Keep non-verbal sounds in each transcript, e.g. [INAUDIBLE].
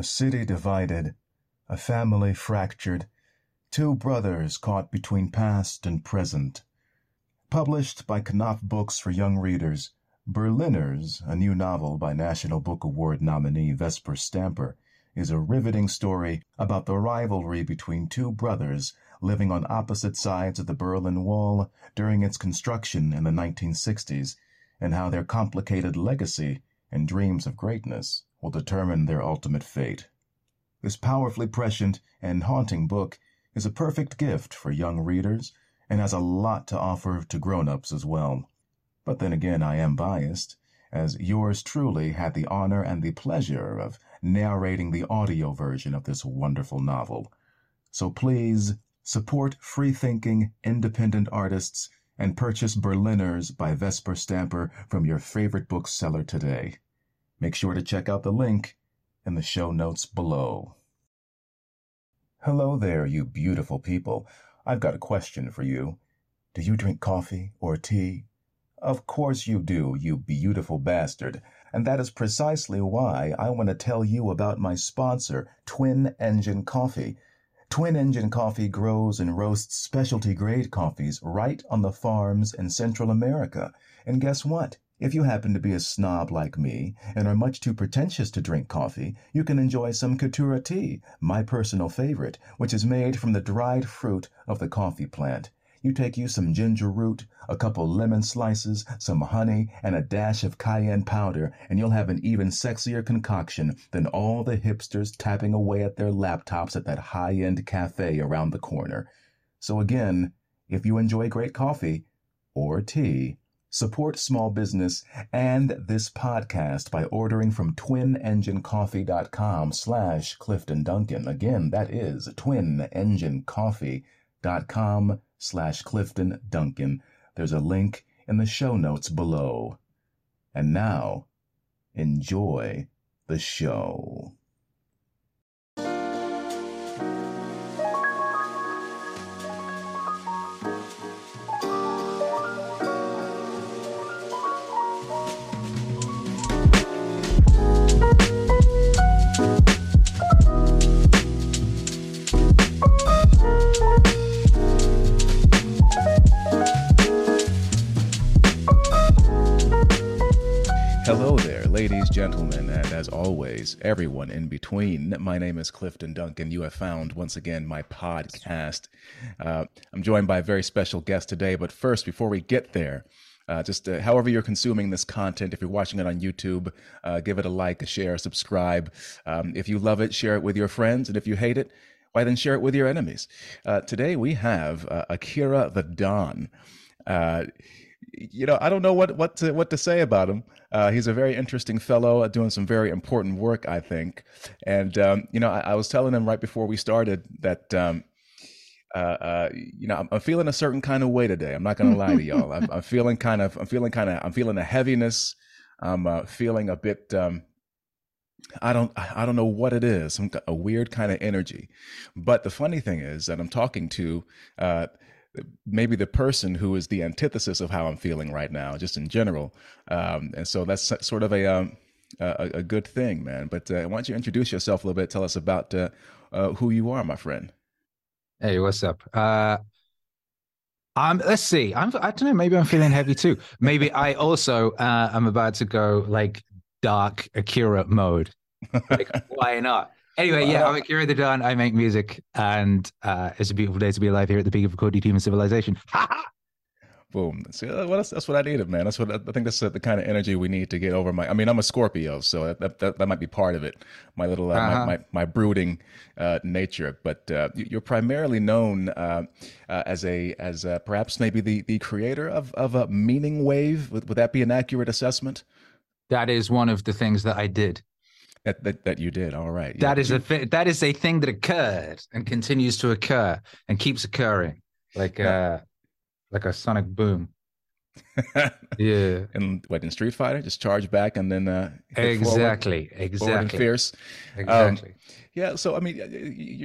A city divided, a family fractured, two brothers caught between past and present. Published by Knopf Books for young readers, Berliners, a new novel by National Book Award nominee Vesper Stamper, is a riveting story about the rivalry between two brothers living on opposite sides of the Berlin Wall during its construction in the 1960s, and how their complicated legacy and dreams of greatness will determine their ultimate fate. This powerfully prescient and haunting book is a perfect gift for young readers and has a lot to offer to grown-ups as well. But then again, I am biased, as yours truly had the honor and the pleasure of narrating the audio version of this wonderful novel. So please support free-thinking, independent artists and purchase Berliners by Vesper Stamper from your favorite bookseller today. Make sure to check out the link in the show notes below. Hello there, you beautiful people. I've got a question for you. Do you drink coffee or tea? Of course you do, you beautiful bastard. And that is precisely why I want to tell you about my sponsor, Twin Engine Coffee. Twin Engine Coffee grows and roasts specialty grade coffees right on the farms in Central America. And guess what? If you happen to be a snob like me and are much too pretentious to drink coffee, you can enjoy some cascara tea, my personal favorite, which is made from the dried fruit of the coffee plant. You take you some ginger root, a couple lemon slices, some honey, and a dash of cayenne powder, and you'll have an even sexier concoction than all the hipsters tapping away at their laptops at that high-end cafe around the corner. So again, if you enjoy great coffee or tea, Support small business and this podcast by ordering from twinenginecoffee.com slash Clifton Duncan. Again, that is twinenginecoffee.com slash Clifton Duncan. There's a link in the show notes below. And now, enjoy the show. Ladies, gentlemen, and as always, everyone in between. My name is Clifton Duncan. You have found once again my podcast. Uh, I'm joined by a very special guest today, but first, before we get there, uh, just uh, however you're consuming this content, if you're watching it on YouTube, uh, give it a like, a share, subscribe. Um, if you love it, share it with your friends, and if you hate it, why then share it with your enemies. Uh, today we have uh, Akira the Don you know, I don't know what what to what to say about him. Uh, he's a very interesting fellow, uh, doing some very important work, I think. And um, you know, I, I, was telling him right before we started that. Um, uh, uh you know, I'm, I'm, feeling a certain kind of way today. I'm not going to lie to y'all. I'm, I'm, feeling kind of, I'm feeling kind of, I'm feeling a heaviness. I'm uh, feeling a bit, um, I don't I don't know what it is, some a weird kind of energy. But the funny thing is that I'm talking to uh, maybe the person who is the antithesis of how I'm feeling right now, just in general. Um, and so that's sort of a, um, a, a good thing, man. But uh, why don't you introduce yourself a little bit? Tell us about uh, uh, who you are, my friend. Hey, what's up? Uh, I'm. Let's see. I'm. I don't know. Maybe I'm feeling heavy too. Maybe I also uh, am about to go like dark Akira mode. Like, why not? Anyway, yeah, I'm Akira the Don. I make music, and uh, it's a beautiful day to be alive here at the peak of Cody Human Civilization. [LAUGHS] Boom. See, uh, well, that's, that's what I needed, man. That's what I, I think that's uh, the kind of energy we need to get over my. I mean, I'm a Scorpio, so that that, that might be part of it. My little, uh, uh-huh. my, my, my brooding uh, nature. But uh, you're primarily known uh, as a as perhaps maybe the the creator of of a Meaningwave. Would, would that be an accurate assessment? That is one of the things that I did. That, that, that you did. All right. Yeah. That is a that is a thing that occurred and continues to occur and keeps occurring, like yeah. uh, like a sonic boom. [LAUGHS] yeah. And what in Street Fighter, just charge back and then uh, exactly, forward, exactly, forward fierce. Exactly. Um, yeah. So I mean,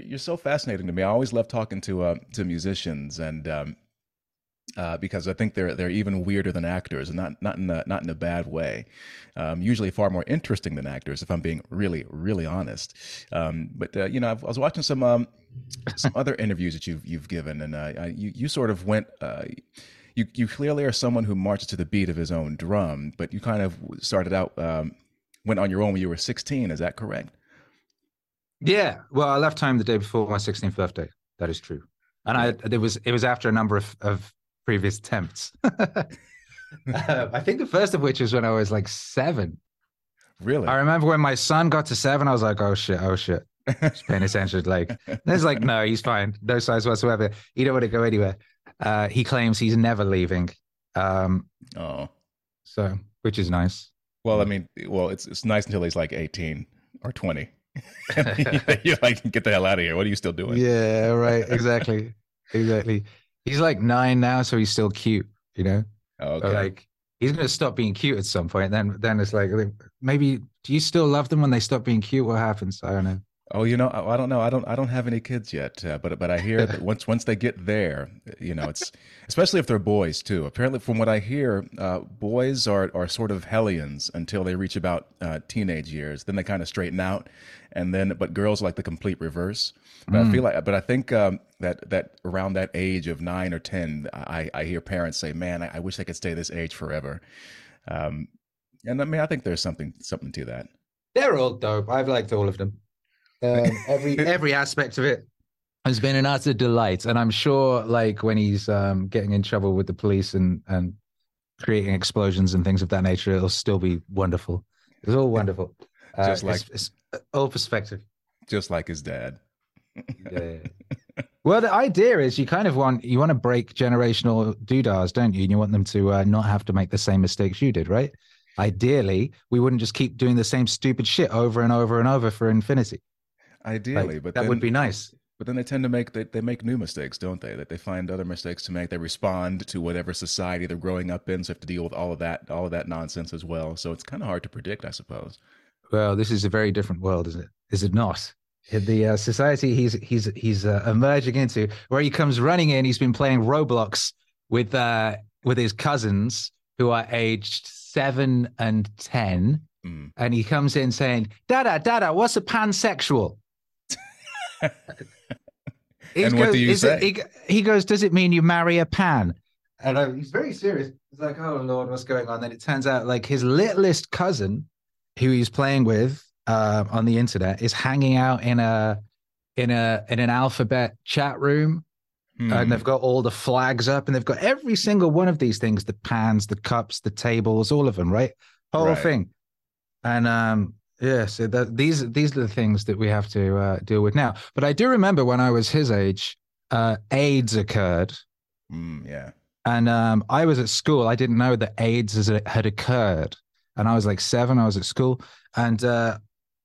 you're so fascinating to me. I always love talking to uh, to musicians, and um, uh, because I think they're they're even weirder than actors, and not not in a, not in a bad way. Um, usually far more interesting than actors, if I'm being really really honest. Um, but uh, you know, I was watching some um, some other interviews that you've you've given, and uh, you you sort of went. Uh, you you clearly are someone who marches to the beat of his own drum, but you kind of started out um, went on your own when you were 16. Is that correct? Yeah. Well, I left home the day before my 16th birthday. That is true. And I it was it was after a number of, of previous attempts. uh, [LAUGHS] [LAUGHS] I think the first of which was when I was like seven. Really? I remember when my son got to seven, I was like, oh shit, oh shit. Just paying attention. Like, [LAUGHS] there's like, no, he's fine. No signs whatsoever. He don't want to go anywhere. Uh, he claims he's never leaving. Um, oh. So, which is nice. Well, I mean, well, it's it's nice until he's like 18 or 20. You're like, get the hell out of here. What are you still doing? Yeah, right. Exactly. exactly. He's like nine now, so he's still cute, you know? Oh, okay. like he's gonna stop being cute at some point. Then then it's like maybe do you still love them when they stop being cute? What happens? I don't know. Oh, you know, I don't know. I don't. I don't have any kids yet, uh, but but I hear that [LAUGHS] once once they get there, you know, it's especially if they're boys too. Apparently, from what I hear, uh, boys are are sort of hellions until they reach about uh, teenage years. Then they kind of straighten out, and then but girls like the complete reverse. But mm. I feel like, but I think um, that that around that age of nine or ten, I I hear parents say, "Man, I, I wish I could stay this age forever." Um, and I mean, I think there's something something to that. They're all dope. I've liked all of them. Um, [LAUGHS] every every aspect of it has been an utter delight, and I'm sure, like when he's um, getting in trouble with the police and and creating explosions and things of that nature, it'll still be wonderful. It's all wonderful. Uh, just like it's, it's all perspective. Just like his dad. yeah. Well, the idea is you kind of want you want to break generational doodahs, don't you? And you want them to uh, not have to make the same mistakes you did, right? Ideally, we wouldn't just keep doing the same stupid shit over and over and over for infinity. Ideally, like, but that then, would be nice. But then they tend to make they, they make new mistakes, don't they? That they find other mistakes to make. They respond to whatever society they're growing up in, so have to deal with all of that, all of that nonsense as well. So it's kind of hard to predict, I suppose. Well, this is a very different world, is it? Is it not? The uh, society he's he's he's uh, emerging into, where he comes running in. He's been playing Roblox with uh, with his cousins who are aged seven and ten, mm. and he comes in saying, "Dada, Dada, what's a pansexual?" [LAUGHS] and what do you say? It, he, he, goes, "Does it mean you marry a pan?" And uh, he's very serious. He's like, "Oh Lord, what's going on?" Then it turns out, like his littlest cousin, who he's playing with uh, on the internet, is hanging out in a in a in an alphabet chat room. Hmm. And they've got all the flags up, and they've got every single one of these things: the pans, the cups, the tables, all of them, right? Whole right. thing. And um, yeah, so that, these these are the things that we have to uh, deal with now. But I do remember when I was his age, uh, AIDS occurred. Mm, yeah, and um, I was at school. I didn't know that AIDS had occurred, and I was like seven. I was at school, and uh,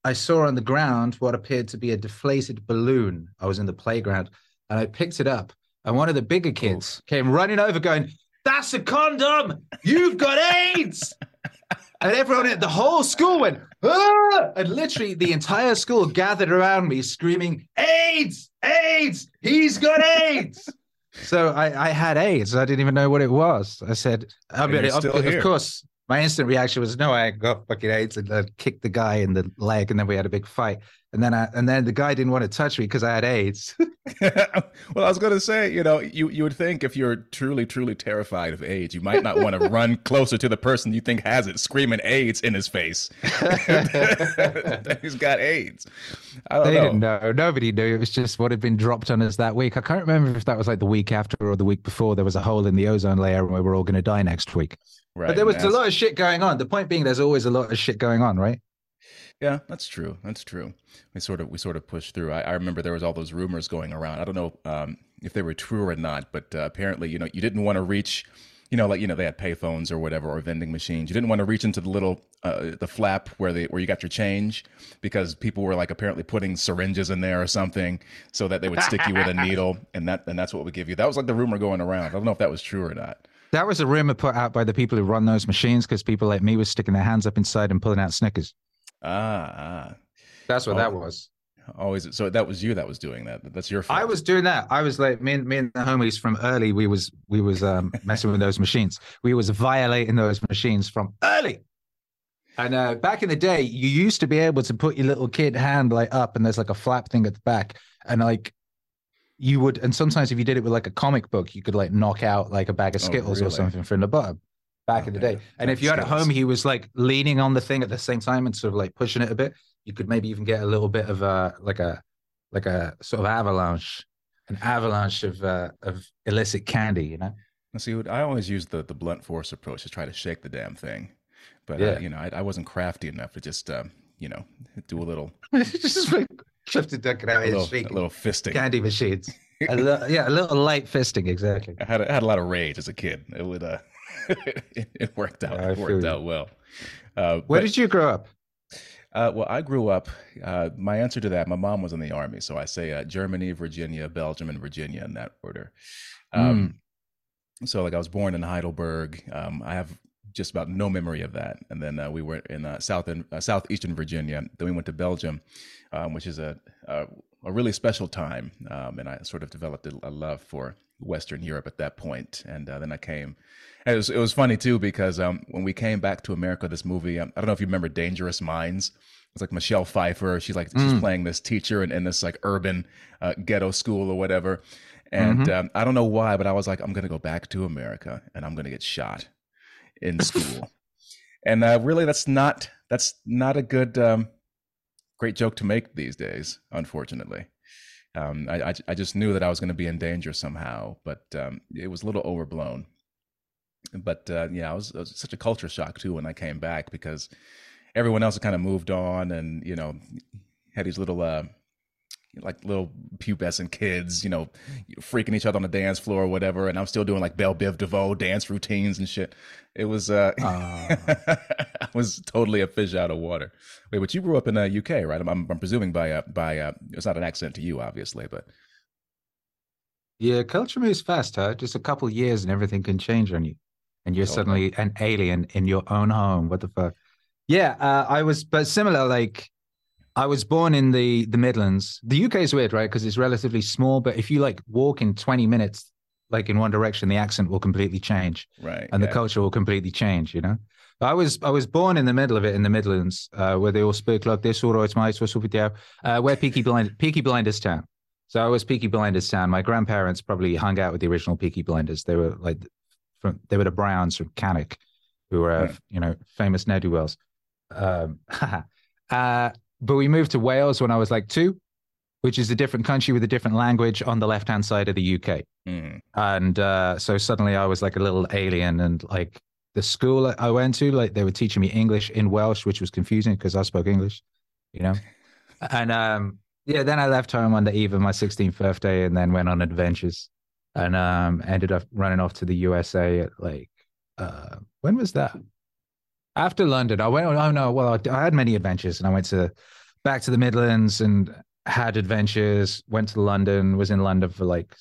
I saw on the ground what appeared to be a deflated balloon. I was in the playground, and I picked it up, and one of the bigger kids came running over, going, "That's a condom! You've got AIDS!" [LAUGHS] and everyone at the whole school went, ah! and literally the entire school gathered around me screaming, AIDS, AIDS, he's got AIDS. so I, I had AIDS. I didn't even know what it was. I said, I mean, of, of, course, my instant reaction was, no, I got fucking AIDS and I kicked the guy in the leg. And then we had a big fight. And then I, and then the guy didn't want to touch me because I had AIDS. [LAUGHS] [LAUGHS] well, I was going to say, you know, you, you would think if you're truly, truly terrified of AIDS, you might not want to [LAUGHS] run closer to the person you think has it, screaming AIDS in his face. He's got AIDS. they know. didn't know. Nobody knew. It was just what had been dropped on us that week. I can't remember if that was like the week after or the week before. There was a hole in the ozone layer and we were all going to die next week. Right. But there was a lot of shit going on. The point being, there's always a lot of shit going on, right? Yeah, that's true. That's true. We sort of we sort of pushed through. I, I remember there was all those rumors going around. I don't know um, if they were true or not, but uh, apparently, you know, you didn't want to reach, you know, like you know they had payphones or whatever or vending machines. You didn't want to reach into the little uh, the flap where they where you got your change because people were like apparently putting syringes in there or something so that they would stick you with a [LAUGHS] needle and that and that's what would give you. That was like the rumor going around. I don't know if that was true or not. That was a rumor put out by the people who run those machines because people like me were sticking their hands up inside and pulling out Snickers. Ah, ah. That's what oh. that was. always. So that was you that was doing that. That's your fault. I was doing that. I was like me and me and the homies from early. We was we was um, [LAUGHS] messing with those machines. We was violating those machines from early. And uh, back in the day, you used to be able to put your little kid hand like up, and there's like a flap thing at the back, and like you would. And sometimes if you did it with like a comic book, you could like knock out like a bag of Oh, Skittles or something from the bottom. Back in the day, and if you had at home, he was like leaning on the thing at the same time and sort of like pushing it a bit. You could maybe even get a little bit of a like a like a sort of avalanche, an avalanche of uh, of illicit candy. You know. See, I always use the the blunt force approach to try to shake the damn thing, but Yeah. uh, you know, I, I wasn't crafty enough to just um, you know do a little [LAUGHS] just like Clifton Duncan out here little, a shaking little fisting. candy machines. [LAUGHS] A yeah, a little light fisting, exactly. I had a, I had a lot of rage as a kid. It would uh, [LAUGHS] it, it worked out. I it worked out well. Uh, Where but- did you grow up? Uh, well, I grew up. Uh, my answer to that, my mom was in the army, so I say uh, Germany, Virginia, Belgium, and Virginia in that order. Um, So, like, I was born in Heidelberg. Um, I have just about no memory of that. And then uh, we were in uh, south in, uh, southeastern Virginia. Then we went to Belgium, um, which is a, a a really special time. Um, and I sort of developed a, a love for Western Europe at that point. And uh, then I came. And it was it was funny too because um, when we came back to America, this movie um, I don't know if you remember Dangerous Minds. It's like Michelle Pfeiffer. She's like she's Mm. playing this teacher in, in this like urban uh, ghetto school or whatever. And um, I don't know why, but I was like, I'm gonna go back to America and I'm gonna get shot in school. and uh, really, that's not that's not a good um, great joke to make these days. Unfortunately, um, I, I I just knew that I was going to be in danger somehow, but um, it was a little overblown. But uh, yeah, I was, was such a culture shock too when I came back because everyone else had kind of moved on, and you know, had these little. Uh, like little pubescent kids, you know, freaking each other on the dance floor or whatever, and I'm still doing like Belle Biv DeVoe dance routines and shit. It was, uh, [LAUGHS] Ah. I was totally a fish out of water. Wait, but you grew up in the UK, right? I'm, I'm, I'm presuming by, uh, by, uh, it's not an accent to you, obviously, but Yeah, culture moves fast, huh? Just a couple years and everything can change on you. And you're Totally. suddenly an alien in your own home. What the fuck? Yeah, uh, I was, but similar, like, I was born in the the Midlands. The UK is weird, right? Because it's relatively small, but if you like walk in 20 minutes, like in one direction, the accent will completely change. right. and yeah. the culture will completely change. You know, I was I was born in the middle of it in the Midlands, uh, where they all spoke like this. All right, mate, what's up with you? Uh, where Peaky Blind Peaky Blinders town. So I was Peaky Blinders town. My grandparents probably hung out with the original Peaky Blinders. They were like from they were the Browns from Cannock, who were uh, Right. you know famous ne'er do wells. Um, [LAUGHS] uh, but we moved to Wales when I was like two, which is a different country with a different language on the left hand side of the UK Mhm. and uh, so suddenly I was like a little alien, and like the school I went to, like they were teaching me English in Welsh, which was confusing because I spoke English, you know. [LAUGHS] and um, yeah, then I left home on the eve of my 16th birthday, and then went on adventures, and um, ended up running off to the USA at like uh, when was that? After London, I went. Oh no, well I, I had many adventures, and I went to back to the Midlands and had adventures. Went to London, was in London for like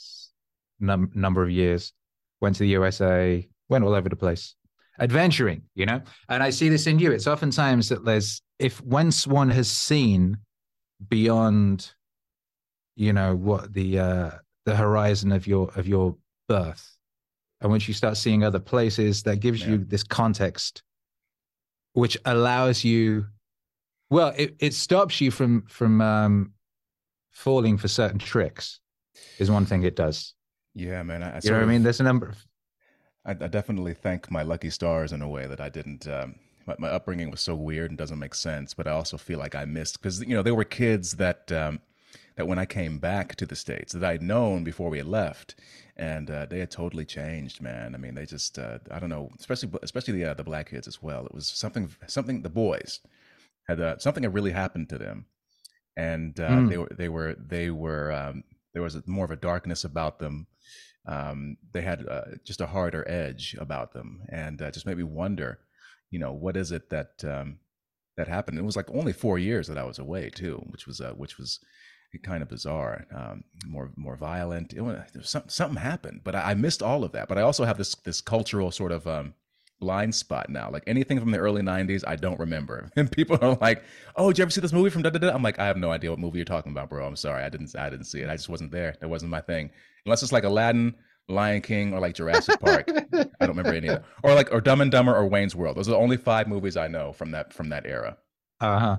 num- number of years. Went to the USA, went all over the place, adventuring, you know. And I see this in you. It's oftentimes that there's if once one has seen beyond, you know, what the uh, the horizon of your of your birth, and once you start seeing other places, that gives Yeah. you this context, which allows you. Well, it, it stops you from from um, falling for certain tricks. Is one thing it does. Yeah, man. I, I You know what I mean? There's a number of I, I definitely thank my lucky stars in a way that I didn't. Um, my, my upbringing was so weird and doesn't make sense, but I also feel like I missed because you know there were kids that um, that when I came back to the states that I'd known before we had left, and uh, they had totally changed, man. I mean, they just uh, I don't know, especially especially the uh, the black kids as well. It was something something the boys had uh, something had really happened to them, and uh, Mm. they were they were they were um, there was a, more of a darkness about them um, they had uh, just a harder edge about them, and uh, just made me wonder, you know, what is it that um, that happened? It was like only four years that I was away too, which was uh, which was kind of bizarre, um, more more violent. It was, there was some, something happened, but I, I missed all of that. But I also have this this cultural sort of um, blind spot now. Like anything from the early '90s, I don't remember. [LAUGHS] And people are like, "Oh, did you ever see this movie from da da da?" I'm like, I have no idea what movie you're talking about, bro. I'm sorry, I didn't, I didn't see it. I just wasn't there. That wasn't my thing. Unless it's like Aladdin, Lion King, or like Jurassic Park. I don't remember any of that. [LAUGHS] Or like, or Dumb and Dumber, or Wayne's World. Those are the only five movies I know from that from that era. Uh huh.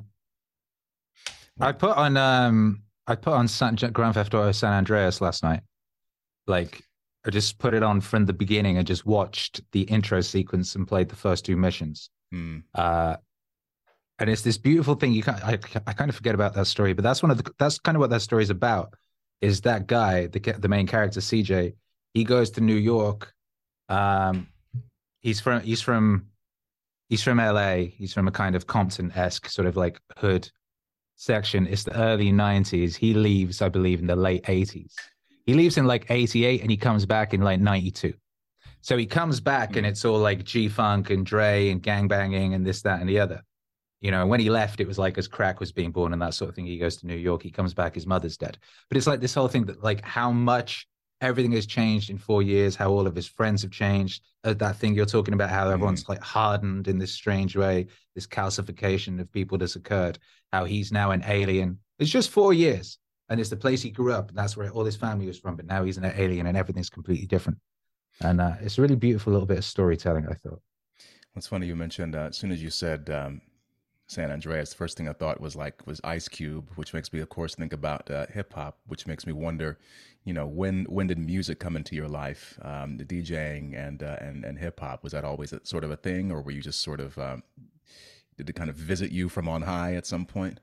I put on um I put on San, Grand Theft Auto San Andreas last night. Like I just put it on from the beginning and just watched the intro sequence and played the first two missions. Hmm. Uh, and it's this beautiful thing. You I, I kind of forget about that story, but that's one of the that's kind of what that story is about. Is that guy the the main character CJ? He goes to New York. Um, he's from he's from he's from LA. He's from a kind of Compton esque sort of like hood section. It's the early '90s. He leaves, I believe, in the late '80s. He leaves in like 88 and he comes back in like 92. So he comes back and hmm. it's all like G Funk and Dre and gangbanging and this, that, and the other. You know, when he left, it was like as crack was being born and that sort of thing. He goes to New York, he comes back, his mother's dead. But it's like this whole thing that, like, how much everything has changed in four years, how all of his friends have changed. Uh, that thing you're talking about, how everyone's like hardened in this strange way, this calcification of people that's occurred, how he's now an alien. It's just four years and it's the place he grew up. And that's where all his family was from. But now he's an alien, and everything's completely different. And uh, it's a really beautiful little bit of storytelling. I thought. What's funny you mentioned uh, as soon as you said um, San Andreas, the first thing I thought was like was Ice Cube, which makes me, of course, think about uh, hip hop, which makes me wonder, you know, when when did music come into your life? Um, the DJing and uh, and and hip hop was that always a, sort of a thing, or were you just sort of um, did it kind of visit you from on high at some point?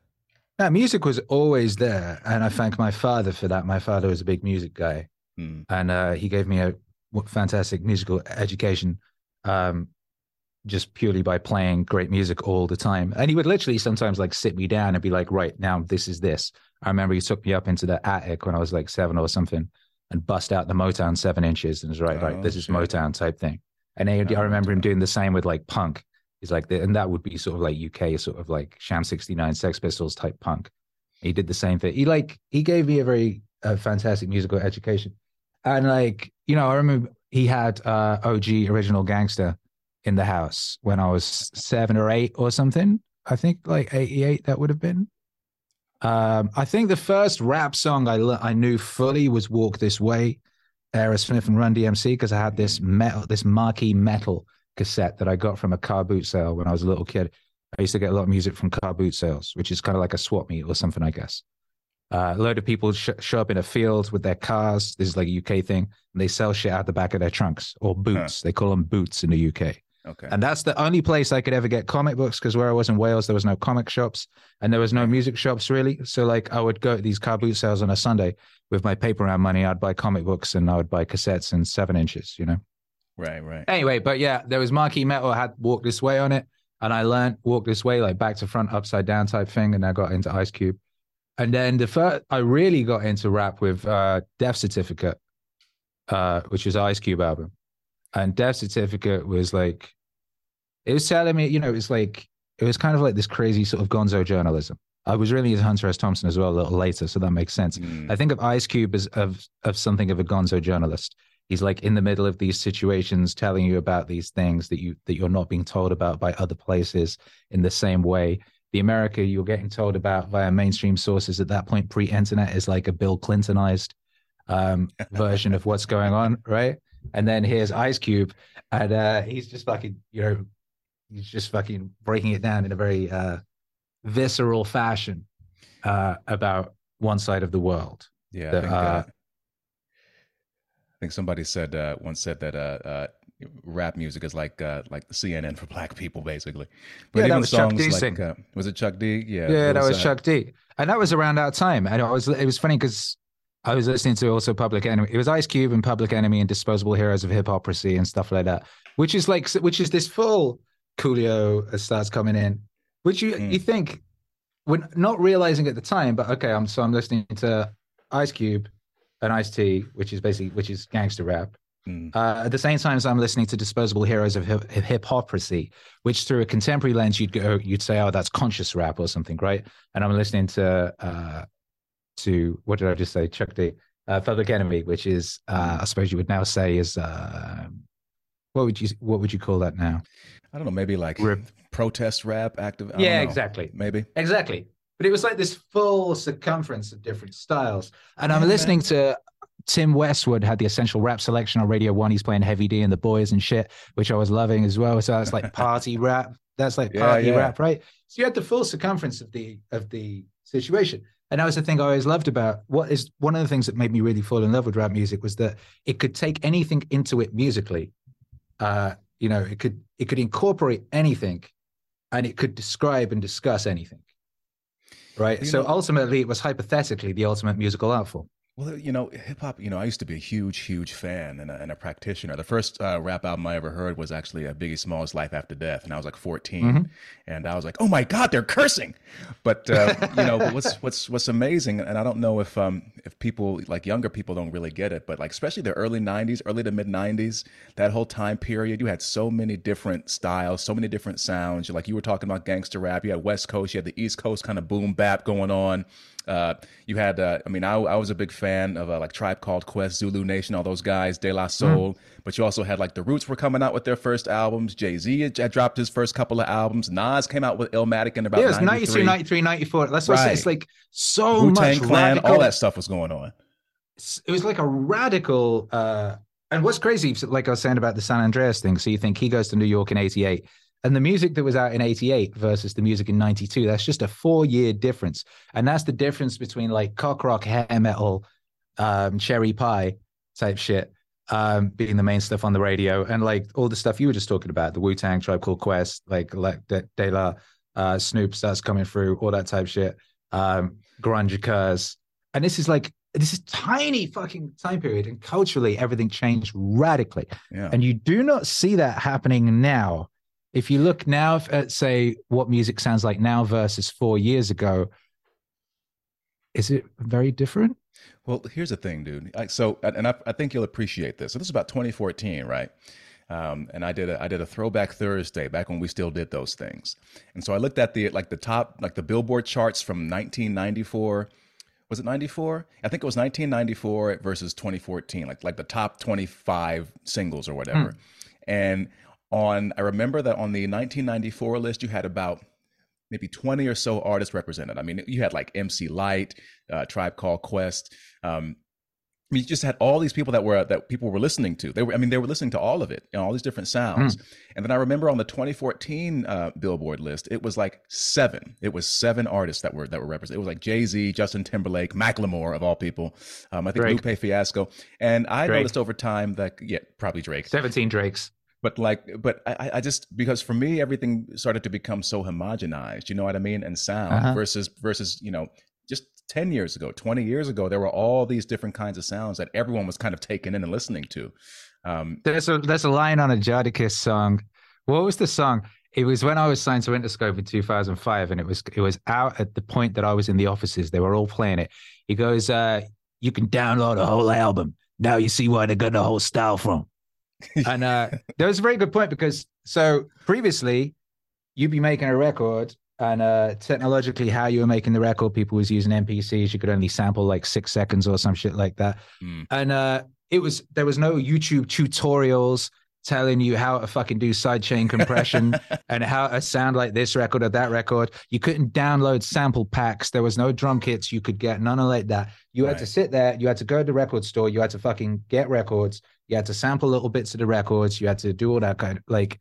Yeah, music was always there, and I thank my father for that. My father was a big music guy, Mm. and uh, he gave me a fantastic musical education, um, just purely by playing great music all the time. And he would literally sometimes like sit me down and be like, "Right now, this is this." I remember he took me up into the attic when I was like seven or something, and bust out the Motown seven inches, and was right, right, Oh, this is. Motown type thing. And Oh, I remember him doing the same with like punk. He's like, the, and that would be sort of like UK, sort of like Sham 69, Sex Pistols type punk. He did the same thing. He like, he gave me a very uh, fantastic musical education. And like, you know, I remember he had uh, OG Original Gangster in the house when I was seven or eight or something. I think like 88, that would have been. Um, I think the first rap song I, I knew fully was Walk This Way, Aerosmith and Run DMC, because I had this metal, this marquee metal cassette that I got from a car boot sale when I was a little kid. I used to get a lot of music from car boot sales, which is kind of like a swap meet or something, I guess. Uh, a load of people sh- show up in a field with their cars. This is like a UK thing. And they sell shit out the back of their trunks or boots. They call them boots in the UK. Okay. And that's the only place I could ever get comic books because where I was in Wales, there was no comic shops and there was no music shops really. So like I would go to these car boot sales on a Sunday with my paper round money. I'd buy comic books and I would buy cassettes and seven inches, you know. right. Right. Anyway, but yeah, there was Marquee Metal had Walk This Way on it. And I learned Walk This Way, like back to front, upside down type thing. And I got into Ice Cube. And then the first, I really got into rap with uh, Death Certificate, uh, which was Ice Cube album. And Death Certificate was like, it was telling me, you know, it was like, it was kind of like this crazy sort of gonzo journalism. I was really into Hunter S. Thompson as well a little later, so that makes sense. Mm. I think of Ice Cube as of of something of a gonzo journalist. He's like in the middle of these situations, telling you about these things that you that you're not being told about by other places in the same way. The America you're getting told about via mainstream sources at that point, pre-internet, is like a Bill Clintonized um, [LAUGHS] version of what's going on, right? And then here's Ice Cube, and uh, he's just fucking, you know, he's just fucking breaking it down in a very uh, visceral fashion uh, about one side of the world. Yeah, the, I think, uh, uh, I think somebody said uh, once said that uh, uh, rap music is like uh, like CNN for black people, basically. But Yeah, that even was Chuck songs D's like thing. uh, was it Chuck D? Yeah, Yeah, it that was Chuck D, and that was around that time. And I was, it was funny because I was listening to also Public Enemy. It was Ice Cube and Public Enemy and Disposable Heroes of Hiphoprisy and stuff like that, which is like, which is this full Coolio starts coming in, which you Mm. you think when not realizing at the time, but okay, I'm so I'm listening to Ice Cube and Ice T, which is basically which is gangster rap. Mm. Uh, at the same time as I'm listening to Disposable Heroes of Hiphoprisy, which through a contemporary lens you'd go, you'd say, oh, that's conscious rap or something, right? And I'm listening to uh, to what did I just say? Chuck D, uh, Public Enemy, which is uh, I suppose you would now say is uh, what would you what would you call that now? I don't know, maybe like Rip. protest rap, active. I Yeah, know. exactly. Maybe. Exactly. But it was like this full circumference of different styles. And I'm Yeah, listening to Tim Westwood had the essential rap selection on Radio One. He's playing Heavy D and the Boys and shit, which I was loving as well. So that's like [LAUGHS] party rap. That's like Yeah, party yeah. rap, right? So you had the full circumference of the of the situation. And that was the thing I always loved about what is one of the things that made me really fall in love with rap music was that it could take anything into it musically. Uh, you know, it could it could incorporate anything and it could describe and discuss anything. Right. You so know- ultimately it was hypothetically the ultimate musical art form. Well, you know, hip hop, you know, I used to be a huge, huge fan and a, and a practitioner. The first uh, rap album I ever heard was actually uh, Biggie Smalls' Life After Death. And I was like 14. Mhm. And I was like, oh my God, they're cursing. But, uh, you know, but what's, what's, what's amazing, and I don't know if, um, if people, like younger people don't really get it, but like, especially the early 90s, early to mid 90s, that whole time period, you had so many different styles, so many different sounds. Like you were talking about gangster rap, you had West Coast, you had the East Coast kind of boom bap going on. Uh, you had, uh, I mean, I, I was a big fan of uh, like Tribe Called Quest, Zulu Nation, all those guys, De La Soul. But you also had like the Roots were coming out with their first albums. Jay Z had, had dropped his first couple of albums. Nas came out with Illmatic in about yeah, it was 93. 93, 94. That's what I say. It's like so Wu much Clan, radical. all that stuff was going on. it was like a radical uh and what's crazy like i was saying about the san andreas thing so you think he goes to new york in 88 and the music that was out in 88 versus the music in 92 that's just a four year difference. And that's the difference between like cock rock hair metal um cherry pie type shit um being the main stuff on the radio and like all the stuff you were just talking about the wu-tang tribe called quest like like de, de la uh snoop starts coming through all that type shit um grunge occurs and this is like this is tiny fucking time period and culturally everything changed radically. Yeah. and you do not see that happening now if you look now at say what music sounds like now versus four years ago is it very different Well, here's the thing, dude. I, so, and and I, I think you'll appreciate this. So, this is about 2014, right? Um, and I did a I did a throwback Thursday back when we still did those things. And so I looked at the like the top like the Billboard charts from 1994. Was it 94? I think it was 1994 versus 2014, like like the top 25 singles or whatever. And on I remember that on the 1994 list you had about maybe 20 or so artists represented. I mean, you had like MC Lyte, uh, Tribe Called Quest. Um, I mean, you just had all these people that were that people were listening to. They were, I mean, they were listening to all of it and all these different sounds. And then I remember on the 2014 uh, Billboard list, it was like seven. It was seven artists that were that were represented. It was like Jay Z, Justin Timberlake, Macklemore of all people. Um, I think Drake. Lupe Fiasco. And I Drake. noticed over time that yeah, probably Drake Seventeen Drakes. But like but I, I just because for me everything started to become so homogenized you know what i mean and sound Uh-huh. versus versus you know just 10 years ago 20 years ago there were all these different kinds of sounds that everyone was kind of taking in and listening to um There's a there's a line on a Jadakiss song. What was the song? It was when I was signed to Interscope in 2005, and it was it was out at the point that I was in the offices. They were all playing it. He goes, uh, "You can download a whole album. Now you see where they got the whole style from." [LAUGHS] and uh, that was a very good point because so previously you'd be making a record and uh technologically how you were making the record people was using mpcs you could only sample like six seconds or some shit like that. Mm. and uh it was there was no youtube tutorials telling you how to fucking do sidechain compression [LAUGHS] and how to sound like this record or that record. You couldn't download sample packs. There was no drum kits. You could get none of like that. You had to sit there. You had to go to the record store. You had to fucking get records you had to sample little bits of the records. You had to do all that kind of like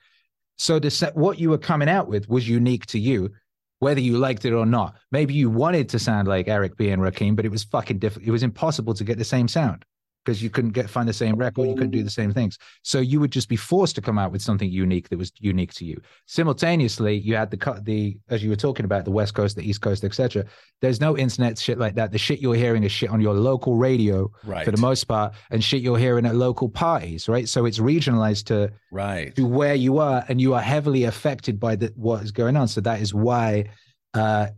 so the set what you were coming out with was unique to you whether you liked it or not. Maybe you wanted to sound like eric b and rakim but it was fucking difficult it was impossible to get the same sound because you couldn't get find the same record you couldn't do the same things. So you would just be forced to come out with something unique that was unique to you. Simultaneously you had the cut the as you were talking about the west coast the east coast etc there's no internet shit like that. The shit you're hearing is shit on your local radio right for the most part and shit you're hearing at local parties right? So it's regionalized to right. to where you are and you are heavily affected by the, what is going on. So that is why uh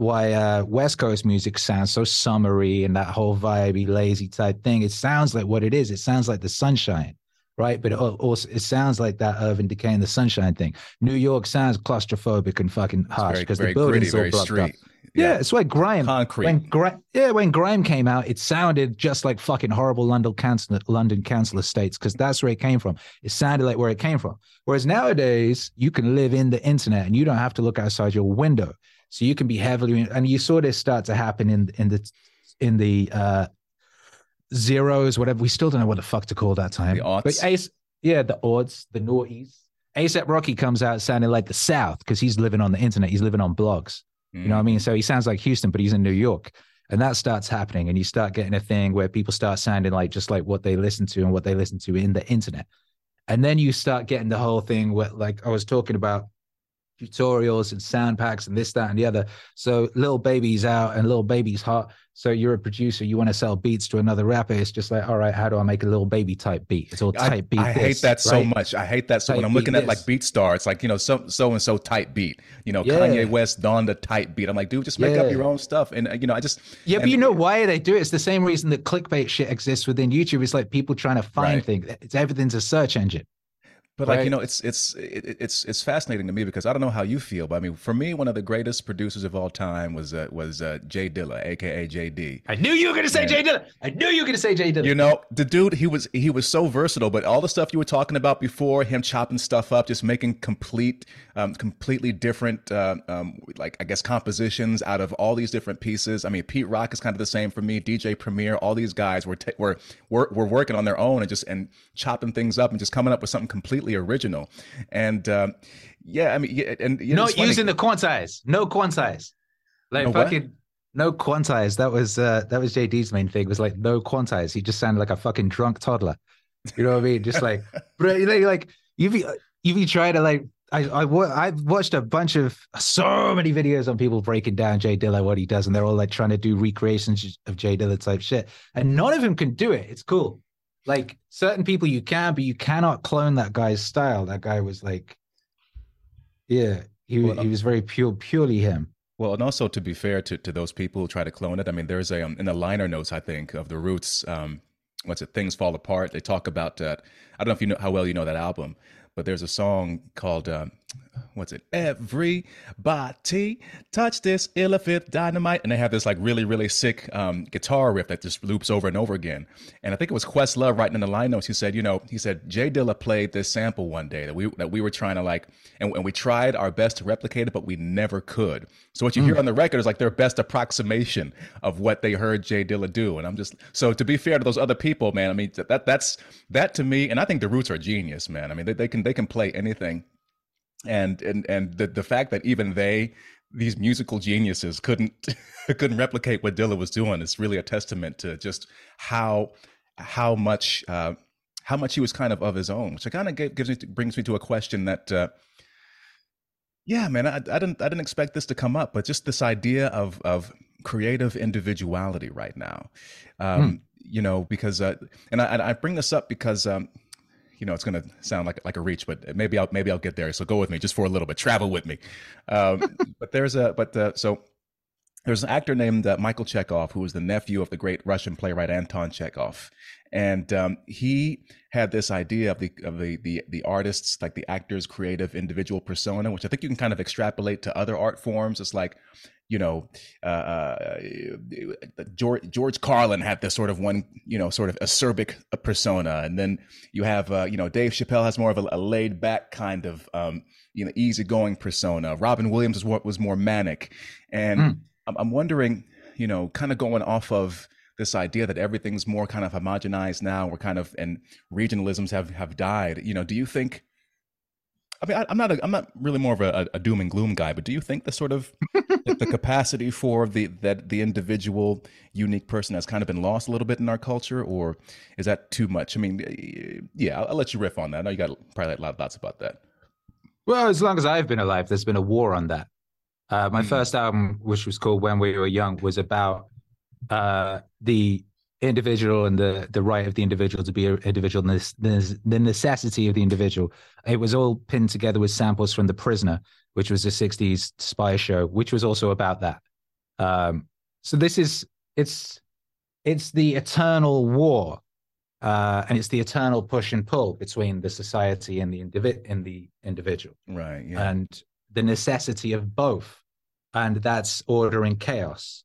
why uh west coast music sounds so summery and that whole vibey lazy type thing it sounds like what it is it sounds like the sunshine right? But it also it sounds like that Irving Decay and the Sunshine thing. New York sounds claustrophobic and fucking harsh because the buildings gritty, all blocked up. Yeah, it's like grime. Concrete. When grime, yeah, when grime came out, it sounded just like fucking horrible London council, London council estates because that's where it came from. It sounded like where it came from. Whereas nowadays, you can live in the internet and you don't have to look outside your window, so you can be heavily. And you saw this start to happen in in the in the uh zeros, whatever. We still don't know what the fuck to call that time. The aughts. But Ace, yeah, the odds, the noughties. ASAP Rocky comes out sounding like the South because he's living on the internet. He's living on blogs. Mm. You know what I mean? So he sounds like Houston, but he's in New York. And that starts happening. And you start getting a thing where people start sounding like just like what they listen to and what they listen to in the internet. And then you start getting the whole thing where, like I was talking about tutorials and sound packs and this, that, and the other. So Lil Baby's out and Lil Baby's hot. So you're a producer, you want to sell beats to another rapper. It's just like, all right, how do I make a Lil Baby type beat? It's all type beat. I this, hate that so much. I hate that. So type when I'm looking at like BeatStar, it's like, you know, so so and so type beat. You know, yeah. Kanye West Donda type beat. I'm like, dude, just make yeah. up your own stuff. And uh, you know, I just Yeah, and, but you know why they do it? It's the same reason that clickbait shit exists within YouTube. It's like people trying to find right. things. It's everything's a search engine. But right. like you know, it's it's it, it's it's fascinating to me because I don't know how you feel, but I mean, for me, one of the greatest producers of all time was uh, was uh, J Dilla, aka JD. I knew you were gonna say J Dilla. I knew you were gonna say J Dilla. You know, the dude, he was he was so versatile. But all the stuff you were talking about before, him chopping stuff up, just making complete, um, completely different, uh, um, like I guess compositions out of all these different pieces. I mean, Pete Rock is kind of the same for me. DJ Premier, all these guys were t- were, were were working on their own and just and chopping things up and just coming up with something completely original. And um, yeah, I mean, yeah, and you know, not using the quantize, no quantize, like no fucking. What? No quantize. That was uh, that was JD's main thing. Was like no quantize. He just sounded like a fucking drunk toddler. You know what I mean? Just like, [LAUGHS] bro, like you've you've tried to like I, I I've watched a bunch of so many videos on people breaking down J Dilla what he does, and they're all like trying to do recreations of J Dilla type shit, and none of them can do it. It's cool. Like certain people you can, but you cannot clone that guy's style. That guy was like, yeah, he well, he was very pure, purely him. Well, and also to be fair to, to those people who try to clone it, I mean, there's a um, in the liner notes I think of the Roots. Um, what's it? Things fall apart. They talk about that. I don't know if you know how well you know that album, but there's a song called um, what's it? Everybody touch this elephant dynamite, and they have this like really really sick um, guitar riff that just loops over and over again. And I think it was Questlove writing in the line notes. He said, you know, he said J Dilla played this sample one day that we that we were trying to like, and, and we tried our best to replicate it, but we never could. So what you mm. hear on the record is like their best approximation of what they heard J Dilla do. And I'm just so to be fair to those other people, man. I mean that that's that to me, and I think the Roots are genius, man. I mean they, they can they can play anything and and and the the fact that even they these musical geniuses couldn't [LAUGHS] couldn't replicate what Dilla was doing is really a testament to just how how much uh, how much he was kind of of his own. Which kind of gives me brings me to a question that. Uh, yeah, man, I, I didn't I didn't expect this to come up, but just this idea of of creative individuality right now, um, hmm. you know, because uh, and I, I bring this up because um, you know it's going to sound like like a reach, but maybe I'll maybe I'll get there. So go with me just for a little bit, travel with me. Um, [LAUGHS] but there's a but uh, so there's an actor named uh, Michael Chekhov who was the nephew of the great Russian playwright Anton Chekhov, and um, he had this idea of the of the, the the artist's like the actor's creative individual persona, which I think you can kind of extrapolate to other art forms. It's like you know, uh, uh, George, George Carlin had this sort of one, you know, sort of acerbic persona, and then you have, uh, you know, Dave Chappelle has more of a, a laid back kind of, um, you know, easygoing persona. Robin Williams was what was more manic, and mm. I'm, I'm wondering, you know, kind of going off of this idea that everything's more kind of homogenized now. We're kind of and regionalisms have have died. You know, do you think? I mean, I, am not a, I'm not really more of a, a, doom and gloom guy, but do you think the sort of the, the, [LAUGHS] capacity for the that the individual unique person has kind of been lost a little bit in our culture, or is that too much? I mean, yeah, I'll, I'll let you riff on that. I know you got probably a lot of thoughts about that. Well, as long as I've been alive, there's been a war on that. Uh, my mm. first album, which was called When We Were Young, was about uh, the individual and the the right of the individual to be an individual, and the, the necessity of the individual. It was all pinned together with samples from The Prisoner, which was a '60s spy show, which was also about that. Um, so this is it's it's the eternal war uh, and it's the eternal push and pull between the society and the individ in the individual, right? Yeah. and the necessity of both, and that's order and chaos,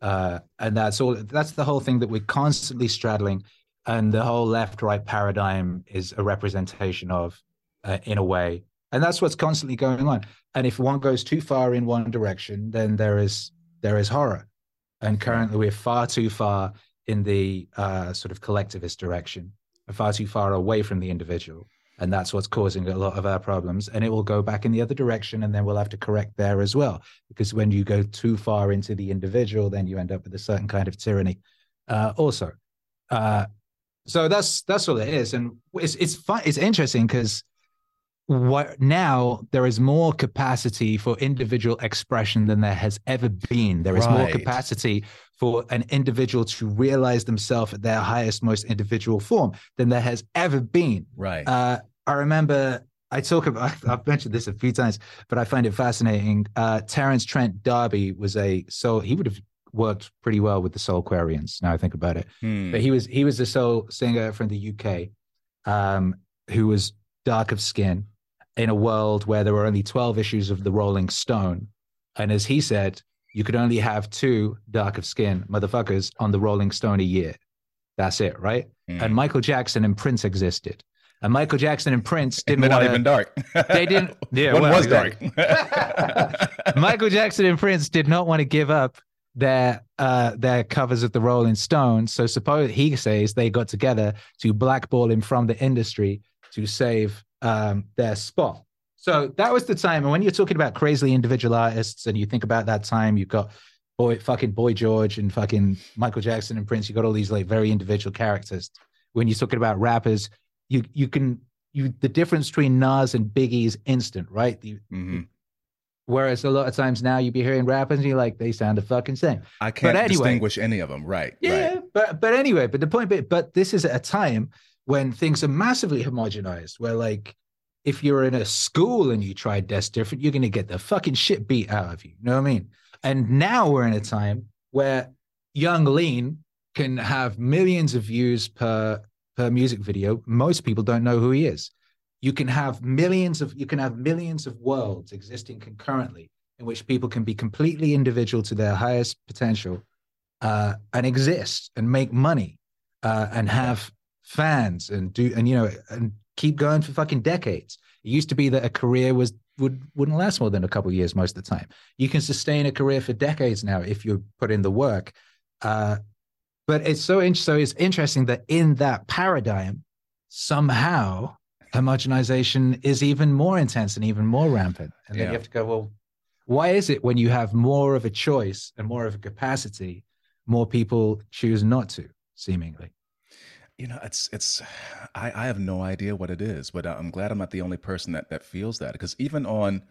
uh, and that's all. That's the whole thing that we're constantly straddling, and the whole left-right paradigm is a representation of, uh, in a way, and that's what's constantly going on. And if one goes too far in one direction, then there is there is horror, and currently we're far too far in the uh, sort of collectivist direction, far too far away from the individual. And that's what's causing a lot of our problems. And it will go back in the other direction, and then we'll have to correct there as well. Because when you go too far into the individual, then you end up with a certain kind of tyranny. Uh, also, uh, so that's that's all it is, and it's it's fun. It's interesting because what now there is more capacity for individual expression than there has ever been. There is right. more capacity for an individual to realize themselves at their highest, most individual form than there has ever been. Right. Uh, I remember I talk about [LAUGHS] I've mentioned this a few times, but I find it fascinating. Uh, Terence Trent D'Arby was a so he would have worked pretty well with the Soulquarians. Now I think about it, hmm. but he was he was a soul singer from the UK um, who was dark of skin in a world where there were only 12 issues of the Rolling Stone. And as he said, you could only have two dark of skin motherfuckers on the Rolling Stone a year. That's it, right? Mm. And Michael Jackson and Prince existed. And Michael Jackson and Prince didn't. They're not even dark. [LAUGHS] They didn't. Yeah, one well, was dark. [LAUGHS] Michael Jackson and Prince did not want to give up their uh, their covers of the Rolling Stone. So suppose he says they got together to blackball him from the industry to save um, their spot. So that was the time. And when you're talking about crazily individual artists, and you think about that time, you've got boy, fucking Boy George and fucking Michael Jackson and Prince. You've got all these like very individual characters. When you're talking about rappers, you you can you the difference between Nas and Biggie is instant, right? You, mm-hmm. Whereas a lot of times now you'd be hearing rappers and you're like, they sound the fucking same. I can't anyway, distinguish any of them, right? Yeah, right. but but anyway, but the point, but, but this is at a time when things are massively homogenized, where like if you're in a school and you try Death Different, you're to get the fucking shit beat out of you. You know what I mean? And now we're in a time where Yung Lean can have millions of views per per music video. Most people don't know who he is. You can have millions of you can have millions of worlds existing concurrently in which people can be completely individual to their highest potential uh, and exist and make money uh, and have fans and do and you know and keep going for fucking decades. It used to be that a career was would wouldn't last more than a couple years most of the time. You can sustain a career for decades now if you put in the work. Uh, but it's so in- so it's interesting that in that paradigm, somehow homogenization is even more intense and even more rampant. And then yeah. you have to go, well, why is it when you have more of a choice and more of a capacity, more people choose not to, seemingly? You know, it's it's I, I have no idea what it is, but I'm glad I'm not the only person that that feels that because even on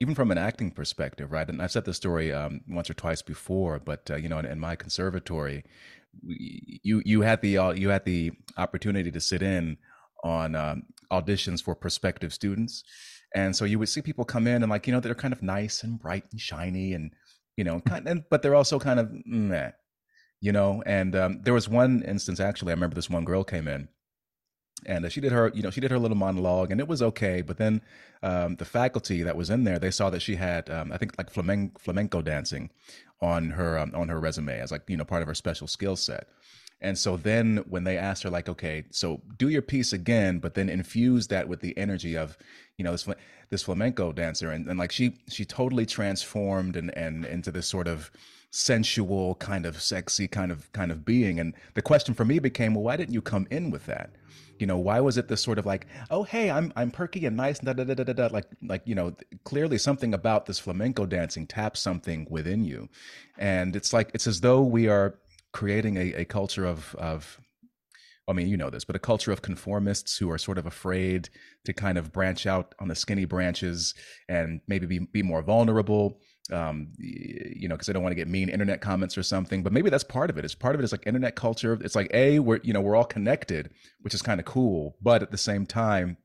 even from an acting perspective, right? And I've said this story um, once or twice before, but uh, you know, in, in, my conservatory, we, you you had the uh, you had the opportunity to sit in on um, auditions for prospective students, and so you would see people come in and like you know they're kind of nice and bright and shiny and you know, [LAUGHS] kind and but they're also kind of meh, you know and um, there was one instance actually i remember this one girl came in and uh, she did her you know she did her little monologue and it was okay but then um, the faculty that was in there they saw that she had um, i think like flamenco, flamenco dancing on her um, on her resume as like you know part of her special skill set. And so then when they asked her like okay so do your piece again but then infuse that with the energy of you know this this flamenco dancer and, and like she she totally transformed and and into this sort of sensual kind of sexy kind of kind of being. And the question for me became well why didn't you come in with that? You know why was it this sort of like oh hey i'm i'm perky and nice da, da, da, da, da, like like you know clearly something about this flamenco dancing taps something within you. And it's like it's as though we are creating a, a culture of of I mean, you know this, but a culture of conformists who are sort of afraid to kind of branch out on the skinny branches and maybe be, be more vulnerable um, you know, because I don't want to get mean internet comments or something. But maybe that's part of it. It's part of it is like internet culture. It's like a we're you know we're all connected, which is kind of cool. But at the same time,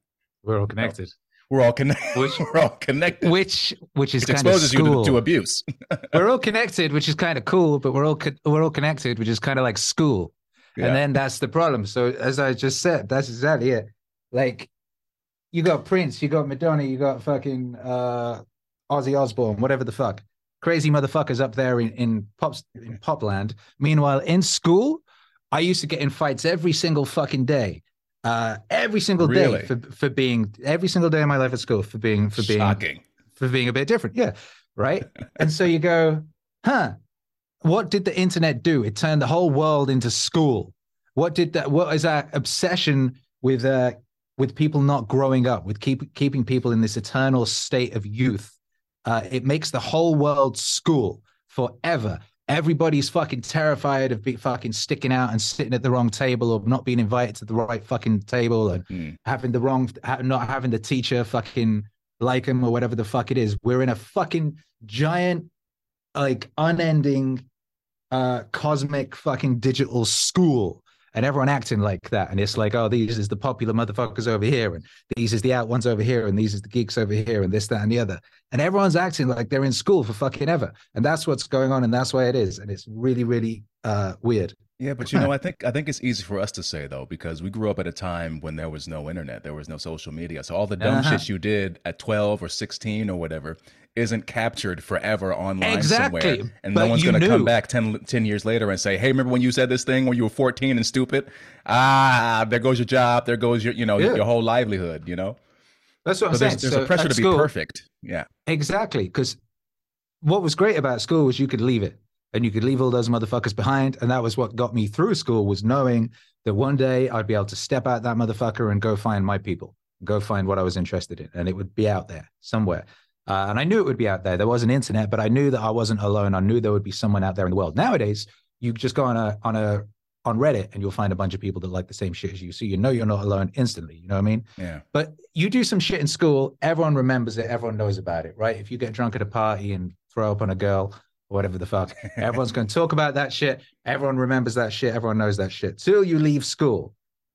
we're all connected. We're all connected. [LAUGHS] Which, we're all connected. Which which is which exposes you to, to, abuse. [LAUGHS] we're all connected, which is kind of cool. But we're all we're all connected, which is kind of like school. Yeah. And then that's the problem. So as I just said, that's exactly it. Like you got Prince, you got Madonna, you got fucking uh Ozzy Osbourne, whatever the fuck. Crazy motherfuckers up there in, in pop in popland. Meanwhile, in school, I used to get in fights every single fucking day. Uh, every single Really? day for for being every single day of my life at school for being for being Shocking. for being a bit different. Yeah. Right. and so you go, huh? What did the internet do? It turned the whole world into school. What did that? What is that obsession with uh with people not growing up, with keep keeping people in this eternal state of youth? Uh, it makes the whole world school forever. Everybody's fucking terrified of be fucking sticking out and sitting at the wrong table or not being invited to the right fucking table and Mm. having the wrong, not having the teacher fucking like him or whatever the fuck it is. We're in a fucking giant, like unending, uh, cosmic fucking digital school. And everyone acting like that. And it's like, oh, these is the popular motherfuckers over here. And these is the out ones over here. And these is the geeks over here. And this, that, and the other. And everyone's acting like they're in school for fucking ever. And that's what's going on. And that's why it is. And it's really, really uh, weird. Yeah, but you know, I think I think it's easy for us to say though because we grew up at a time when there was no internet, there was no social media. So all the dumb Uh-huh. shit you did at 12 or 16 or whatever isn't captured forever online Exactly, somewhere. And but no one's going to come back 10, 10 years later and say, "Hey, remember when you said this thing when you were 14 and stupid? Ah, there goes your job, there goes your, you know, Yeah. your whole livelihood, you know?" That's what I'm So saying. there's, there's So a pressure to be perfect. Yeah. Exactly. Because what was great about school was you could leave it and you could leave all those motherfuckers behind. And that was what got me through school was knowing that one day I'd be able to step out that motherfucker and go find my people, go find what I was interested in. And it would be out there somewhere. Uh, and I knew it would be out there. There was an internet, but I knew that I wasn't alone. I knew there would be someone out there in the world. Nowadays, you just go on a on a on Reddit and you'll find a bunch of people that like the same shit as you. So you know you're not alone instantly. You know what I mean? Yeah. But you do some shit in school, everyone remembers it, everyone knows about it, right? If you get drunk at a party and throw up on a girl or whatever the fuck, [LAUGHS] everyone's going to talk about that shit. Everyone remembers that shit. Everyone knows that shit till you leave school.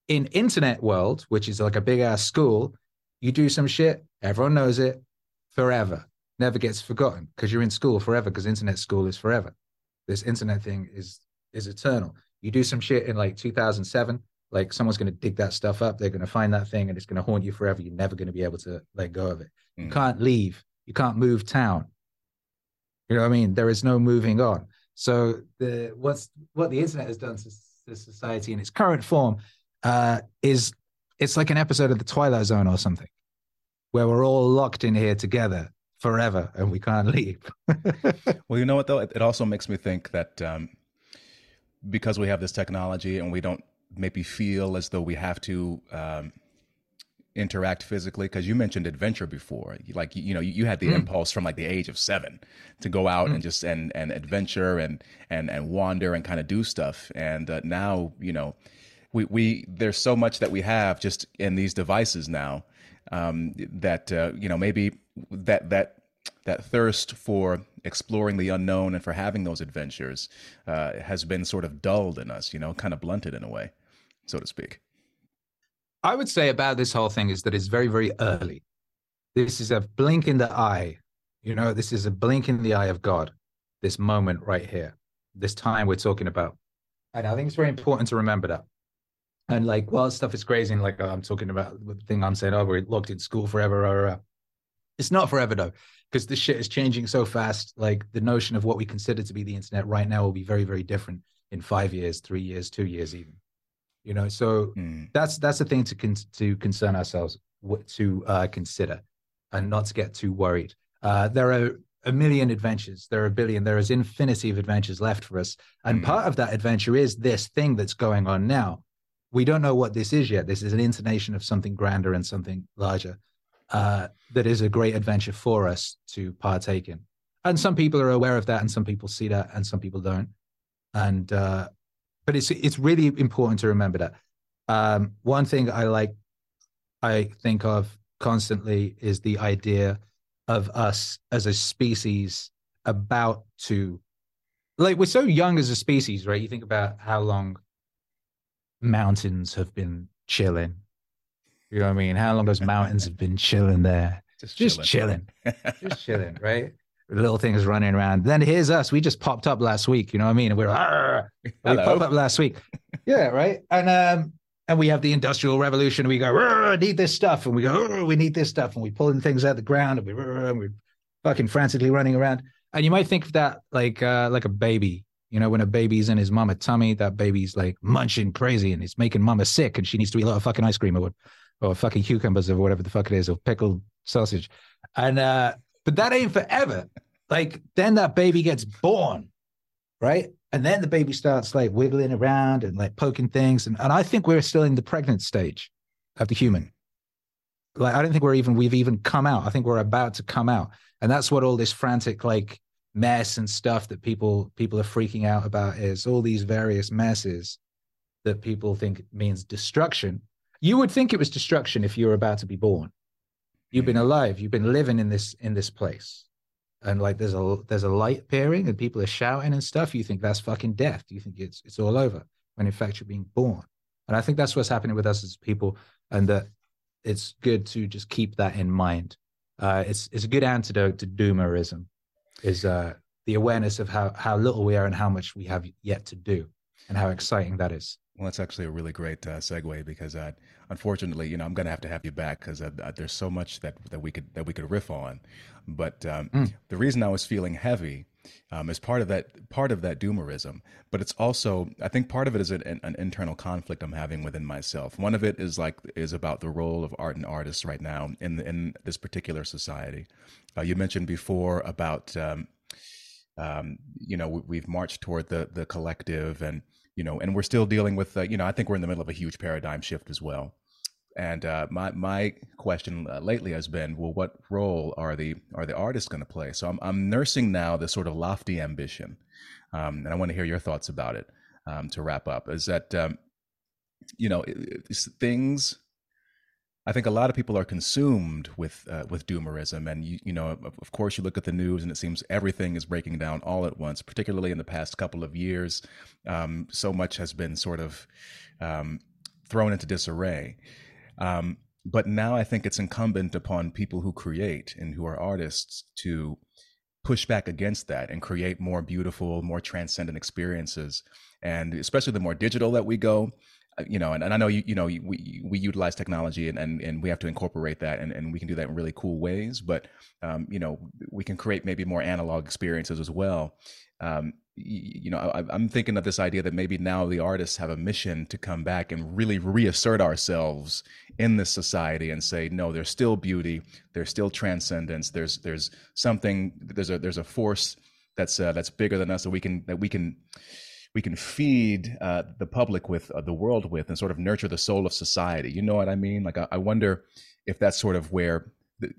In internet world, which is like a big ass school, you do some shit, everyone knows it forever. Never gets forgotten because you're in school forever because internet school is forever. This internet thing is is eternal. You do some shit in like 2007, like someone's going to dig that stuff up. They're going to find that thing and it's going to haunt you forever. You're never going to be able to let go of it. You Mm. can't leave. You can't move town. You know what I mean? There is no moving on. So the what's what the internet has done to, to society in its current form uh, is it's like an episode of the Twilight Zone or something, where we're all locked in here together forever and we can't leave. [LAUGHS] Well, you know what though? It, it also makes me think that um, because we have this technology and we don't maybe feel as though we have to um, interact physically. Because you mentioned adventure before, like you, you know, you, you had the Mm. impulse from like the age of seven to go out and just and and adventure and and and wander and kind of do stuff. And uh, now, you know, we we there's so much that we have just in these devices now um, that uh, you know maybe that that that thirst for exploring the unknown and for having those adventures uh, has been sort of dulled in us, you know, kind of blunted in a way, so to speak. I would say about this whole thing is that it's very, very early. This is a blink in the eye. You know, this is a blink in the eye of God, this moment right here, this time we're talking about. And I think it's very important to remember that. And like, while stuff is crazy, and like I'm talking about the thing I'm saying, oh, we're locked in school forever. Or, it's not forever though, because this shit is changing so fast. Like the notion of what we consider to be the internet right now will be very, very different in five years, three years, two years, even. You know, so Mm. that's that's the thing to con- to concern ourselves to uh, consider, and not to get too worried. Uh, there are a million adventures. There are a billion. There is infinity of adventures left for us, and Mhm. part of that adventure is this thing that's going on now. We don't know what this is yet. This is an intonation of something grander and something larger. Uh, that is a great adventure for us to partake in, and some people are aware of that, and some people see that, and some people don't. And uh, but it's it's really important to remember that. Um, one thing I like, I think of constantly is the idea of us as a species about to, like, we're so young as a species, right? You think about how long mountains have been chilling. You know what I mean? How long those mountains have been chilling there, Just, just chilling. chilling, [LAUGHS] just chilling, right? Little things running around. Then here's us. We just popped up last week. You know what I mean? And we're "Arr!" we popped up last week. Yeah, right. And um, and we have the industrial revolution. We go, I need this stuff, and we go, we need this stuff, and we pulling things out of the ground, and we and we're fucking frantically running around. And you might think of that like uh, like a baby. You know, when a baby's in his mama tummy, that baby's like munching crazy and it's making mama sick, and she needs to eat a lot of fucking ice cream or or fucking cucumbers or whatever the fuck it is, or pickled sausage. And uh, but that ain't forever. Like then that baby gets born, right? And then the baby starts like wiggling around and like poking things. And, and I think we're still in the pregnant stage of the human. Like I don't think we're even we've even come out. I think we're about to come out. And that's what all this frantic like mess and stuff that people people are freaking out about is all these various messes that people think means destruction. You would think it was destruction if you were about to be born. You've been alive, you've been living in this in this place and like there's a there's a light appearing and people are shouting and stuff, you think that's fucking death. You think it's it's all over when in fact you're being born. And I think that's what's happening with us as people, and that it's good to just keep that in mind. Uh, it's it's a good antidote to doomerism, is uh, the awareness of how how little we are and how much we have yet to do, and how exciting that is. Well, that's actually a really great uh, segue because, uh, unfortunately, you know, I'm going to have to have you back because uh, there's so much that, that we could that we could riff on. But um, mm. the reason I was feeling heavy um, is part of that part of that doomerism. But it's also, I think, part of it is an, an, internal conflict I'm having within myself. One of it is like is about the role of art and artists right now in in this particular society. Uh, you mentioned before about. Um, um, you know, we've marched toward the the collective, and you know, and we're still dealing with, uh, you know, I think we're in the middle of a huge paradigm shift as well. And uh, my my question uh, lately has been, well, what role are the are the artists going to play? So I'm I'm nursing now this sort of lofty ambition, um, and I want to hear your thoughts about it um, to wrap up. Is that um, you know things I think a lot of people are consumed with uh, with doomerism, and you you know, of, of, course, you look at the news, and it seems everything is breaking down all at once. Particularly in the past couple of years, um, so much has been sort of um, thrown into disarray. Um, but now I think it's incumbent upon people who create and who are artists to push back against that and create more beautiful, more transcendent experiences. And especially the more digital that we go, you know, and, and I know you, you know, we, we utilize technology and, and, and we have to incorporate that and, and we can do that in really cool ways, but, um, you know, we can create maybe more analog experiences as well. Um, you, know, I, am thinking of this idea that maybe now the artists have a mission to come back and really reassert ourselves in this society and say, no, there's still beauty, there's still transcendence, there's, there's something, there's a, there's a force that's, uh, that's bigger than us that we can, that we can, we can feed uh, the public with uh, the world with and sort of nurture the soul of society. You know what i mean? Like i, I wonder if that's sort of where the,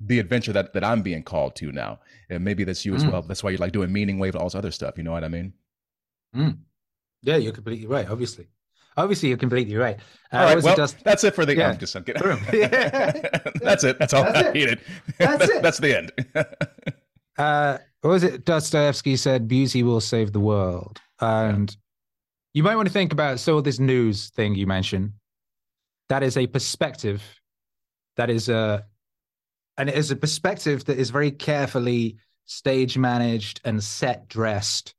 the, adventure that, that i'm being called to now. And maybe that's you as mm. well. That's why you're like doing Meaningwave and all this other stuff. You know what i mean? Mm. yeah you're completely right obviously. Obviously you're completely right. Uh, all right well just... that's it for the yeah. i'm just I'm [LAUGHS] yeah. that's it. That's all that's i it. needed. That's it. that's the end. [LAUGHS] Uh what was it dostoevsky said beauty will save the world and you might want to think about so this news thing you mentioned. That is a perspective. That is a, and it is a perspective that is very carefully stage managed and set dressed.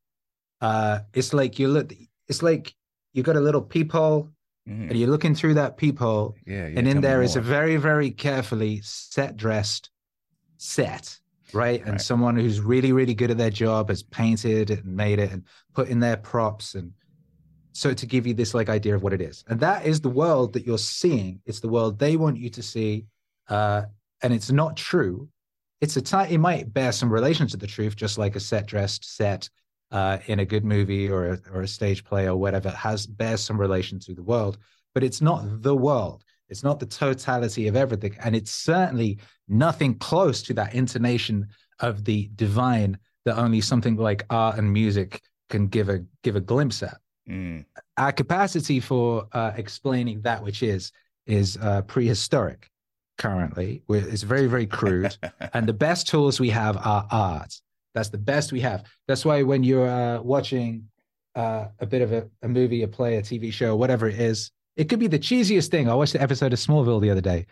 Uh, it's like you look. It's like you got a little peephole, mm. and you're looking through that peephole. Yeah, yeah and in there is a very, very carefully set dressed set right? And right. someone who's really, really good at their job has painted and made it and put in their props and so to give you this like idea of what it is. And that is the world that you're seeing. It's the world they want you to see. Uh, and it's not true. It's a time, it might bear some relation to the truth, just like a set dressed set uh, in a good movie or a, or a stage play or whatever has bears some relation to the world, but it's not the world. It's not the totality of everything. And it's certainly nothing close to that intonation of the divine that only something like art and music can give a give a glimpse at. Mm. Our capacity for uh, explaining that which is is uh, prehistoric currently. It's very very crude, [LAUGHS] and the best tools we have are art. That's the best we have. That's why when you're uh, watching uh, a bit of a, a movie, a play, a TV show, whatever it is, it could be the cheesiest thing. I watched the episode of Smallville the other day.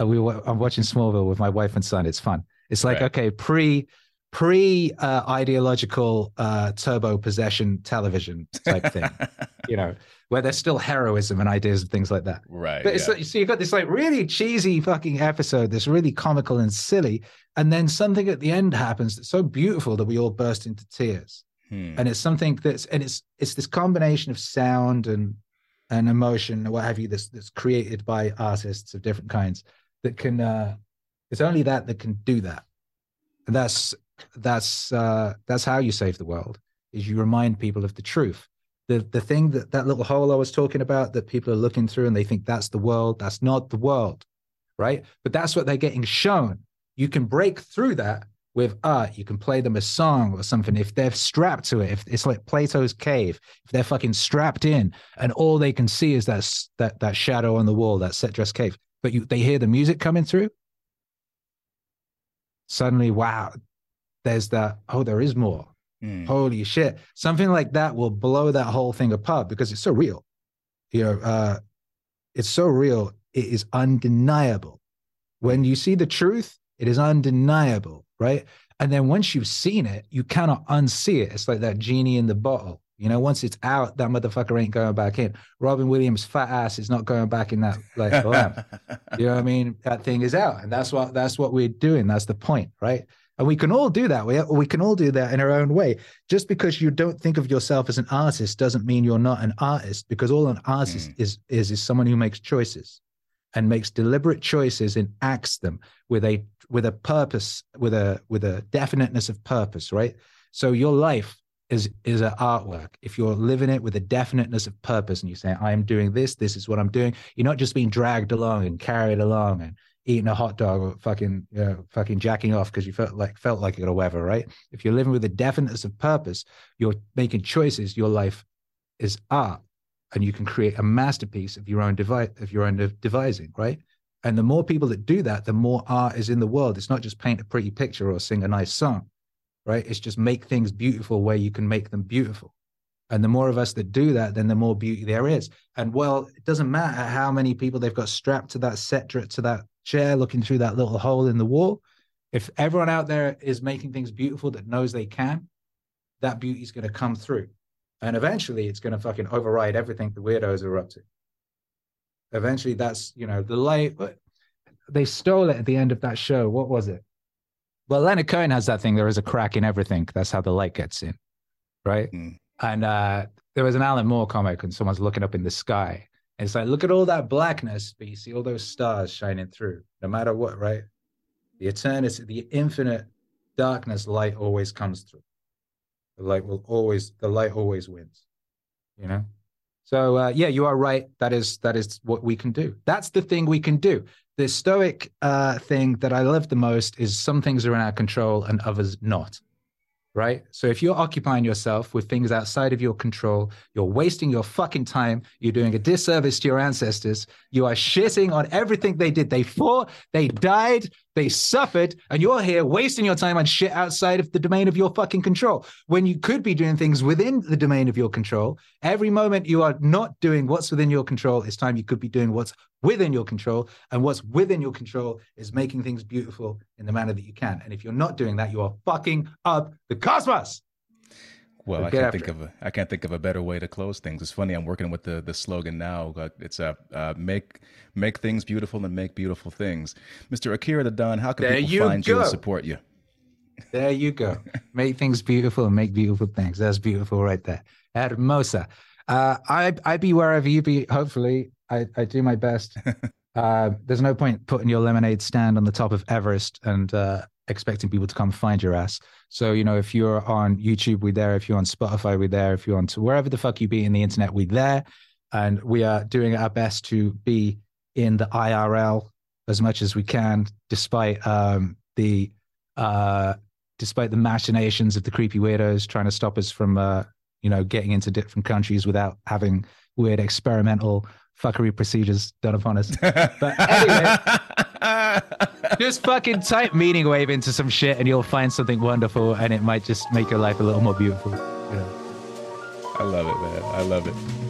Uh, we were, I'm watching Smallville with my wife and son. It's fun. It's like, right. okay, pre pre uh, ideological uh, turbo possession television type thing, [LAUGHS] you know, where there's still heroism and ideas and things like that. Right. But it's yeah. like, so you've got this like really cheesy fucking episode that's really comical and silly, and then something at the end happens that's so beautiful that we all burst into tears. Hmm. And it's something that's and it's it's this combination of sound and and emotion, or what have you, that's that's created by artists of different kinds that can. uh It's only that that can do that. And that's that's uh that's how you save the world. Is you remind people of the truth the the thing that that little hole I was talking about that people are looking through and they think that's the world. That's not the world, right? But that's what they're getting shown. You can break through that with art. You can play them a song or something if they're strapped to it. If it's like Plato's cave, if they're fucking strapped in and all they can see is that that that shadow on the wall, that set dress cave. But you they hear the music coming through. Suddenly, wow, there's that. Oh, there is more Hmm. holy shit something like that will blow that whole thing apart because it's so real you know uh it's so real it is undeniable when you see the truth it is undeniable right and then once you've seen it you cannot unsee it it's like that genie in the bottle you know once it's out that motherfucker ain't going back in robin williams fat ass is not going back in that like lamp [LAUGHS] you know what I mean? That thing is out, and that's what that's what we're doing. That's the point, right? And we can all do that. We we can all do that in our own way. Just because you don't think of yourself as an artist doesn't mean you're not an artist. Because all an artist hmm. is is is someone who makes choices, and makes deliberate choices and acts them with a with a purpose, with a with a definiteness of purpose, right? So your life is is an artwork. If you're living it with a definiteness of purpose, and you say, "I am doing this. This is what I'm doing," you're not just being dragged along and carried along and eating a hot dog or fucking you know, fucking jacking off because you felt like felt like it or whatever, right? If you're living with a definiteness of purpose, you're making choices. Your life is art, and you can create a masterpiece of your own device of your own devising, right? And the more people that do that, the more art is in the world. It's not just paint a pretty picture or sing a nice song, right? It's just make things beautiful where you can make them beautiful. And the more of us that do that, then the more beauty there is. And well, it doesn't matter how many people they've got strapped to that set, to that chair, looking through that little hole in the wall. If everyone out there is making things beautiful that knows they can, that beauty is going to come through. And eventually it's going to fucking override everything the weirdos are up to. Eventually that's, you know, the light. They stole it at the end of that show. What was it? Well, Leonard Cohen has that thing. There is a crack in everything. That's how the light gets in, right? Mm. And uh, there was an Alan Moore comic, and someone's looking up in the sky. And it's like, look at all that blackness, but you see all those stars shining through, no matter what, right? The eternity, the infinite darkness, light always comes through. The light will always, the light always wins, you know? So uh, yeah, you are right. That is that is what we can do. That's the thing we can do. The stoic uh, thing that I love the most is some things are in our control and others not. Right. So if you're occupying yourself with things outside of your control, you're wasting your fucking time. You're doing a disservice to your ancestors. You are shitting on everything they did. They fought, they died, they suffered, and you're here wasting your time on shit outside of the domain of your fucking control. When you could be doing things within the domain of your control, every moment you are not doing what's within your control is time you could be doing what's within your control. And what's within your control is making things beautiful in the manner that you can. And if you're not doing that, you are fucking up the cosmos. Well, I can't after think of a I can't think of a better way to close things. It's funny. I'm working with the the slogan now. Uh, it's a uh, make make things beautiful and make beautiful things. Mr. Akira the Don, how can There people you find you and support you? There you go. [LAUGHS] make things beautiful and make beautiful things. That's beautiful right there. Hermosa. Uh, I I be wherever you be. Hopefully, I, I do my best. [LAUGHS] uh, there's no point putting your lemonade stand on the top of Everest and uh, expecting people to come find your ass. So you know, if you're on YouTube, we're there. If you're on Spotify, we're there. If you're on to wherever the fuck you be in the internet, we're there. And we are doing our best to be in the IRL as much as we can, despite um, the uh, despite the machinations of the creepy weirdos trying to stop us from uh, you know getting into different countries without having weird experimental fuckery procedures done upon us. But anyway, [LAUGHS] just fucking type Meaningwave into some shit and you'll find something wonderful and it might just make your life a little more beautiful. You know? I love it, man. I love it.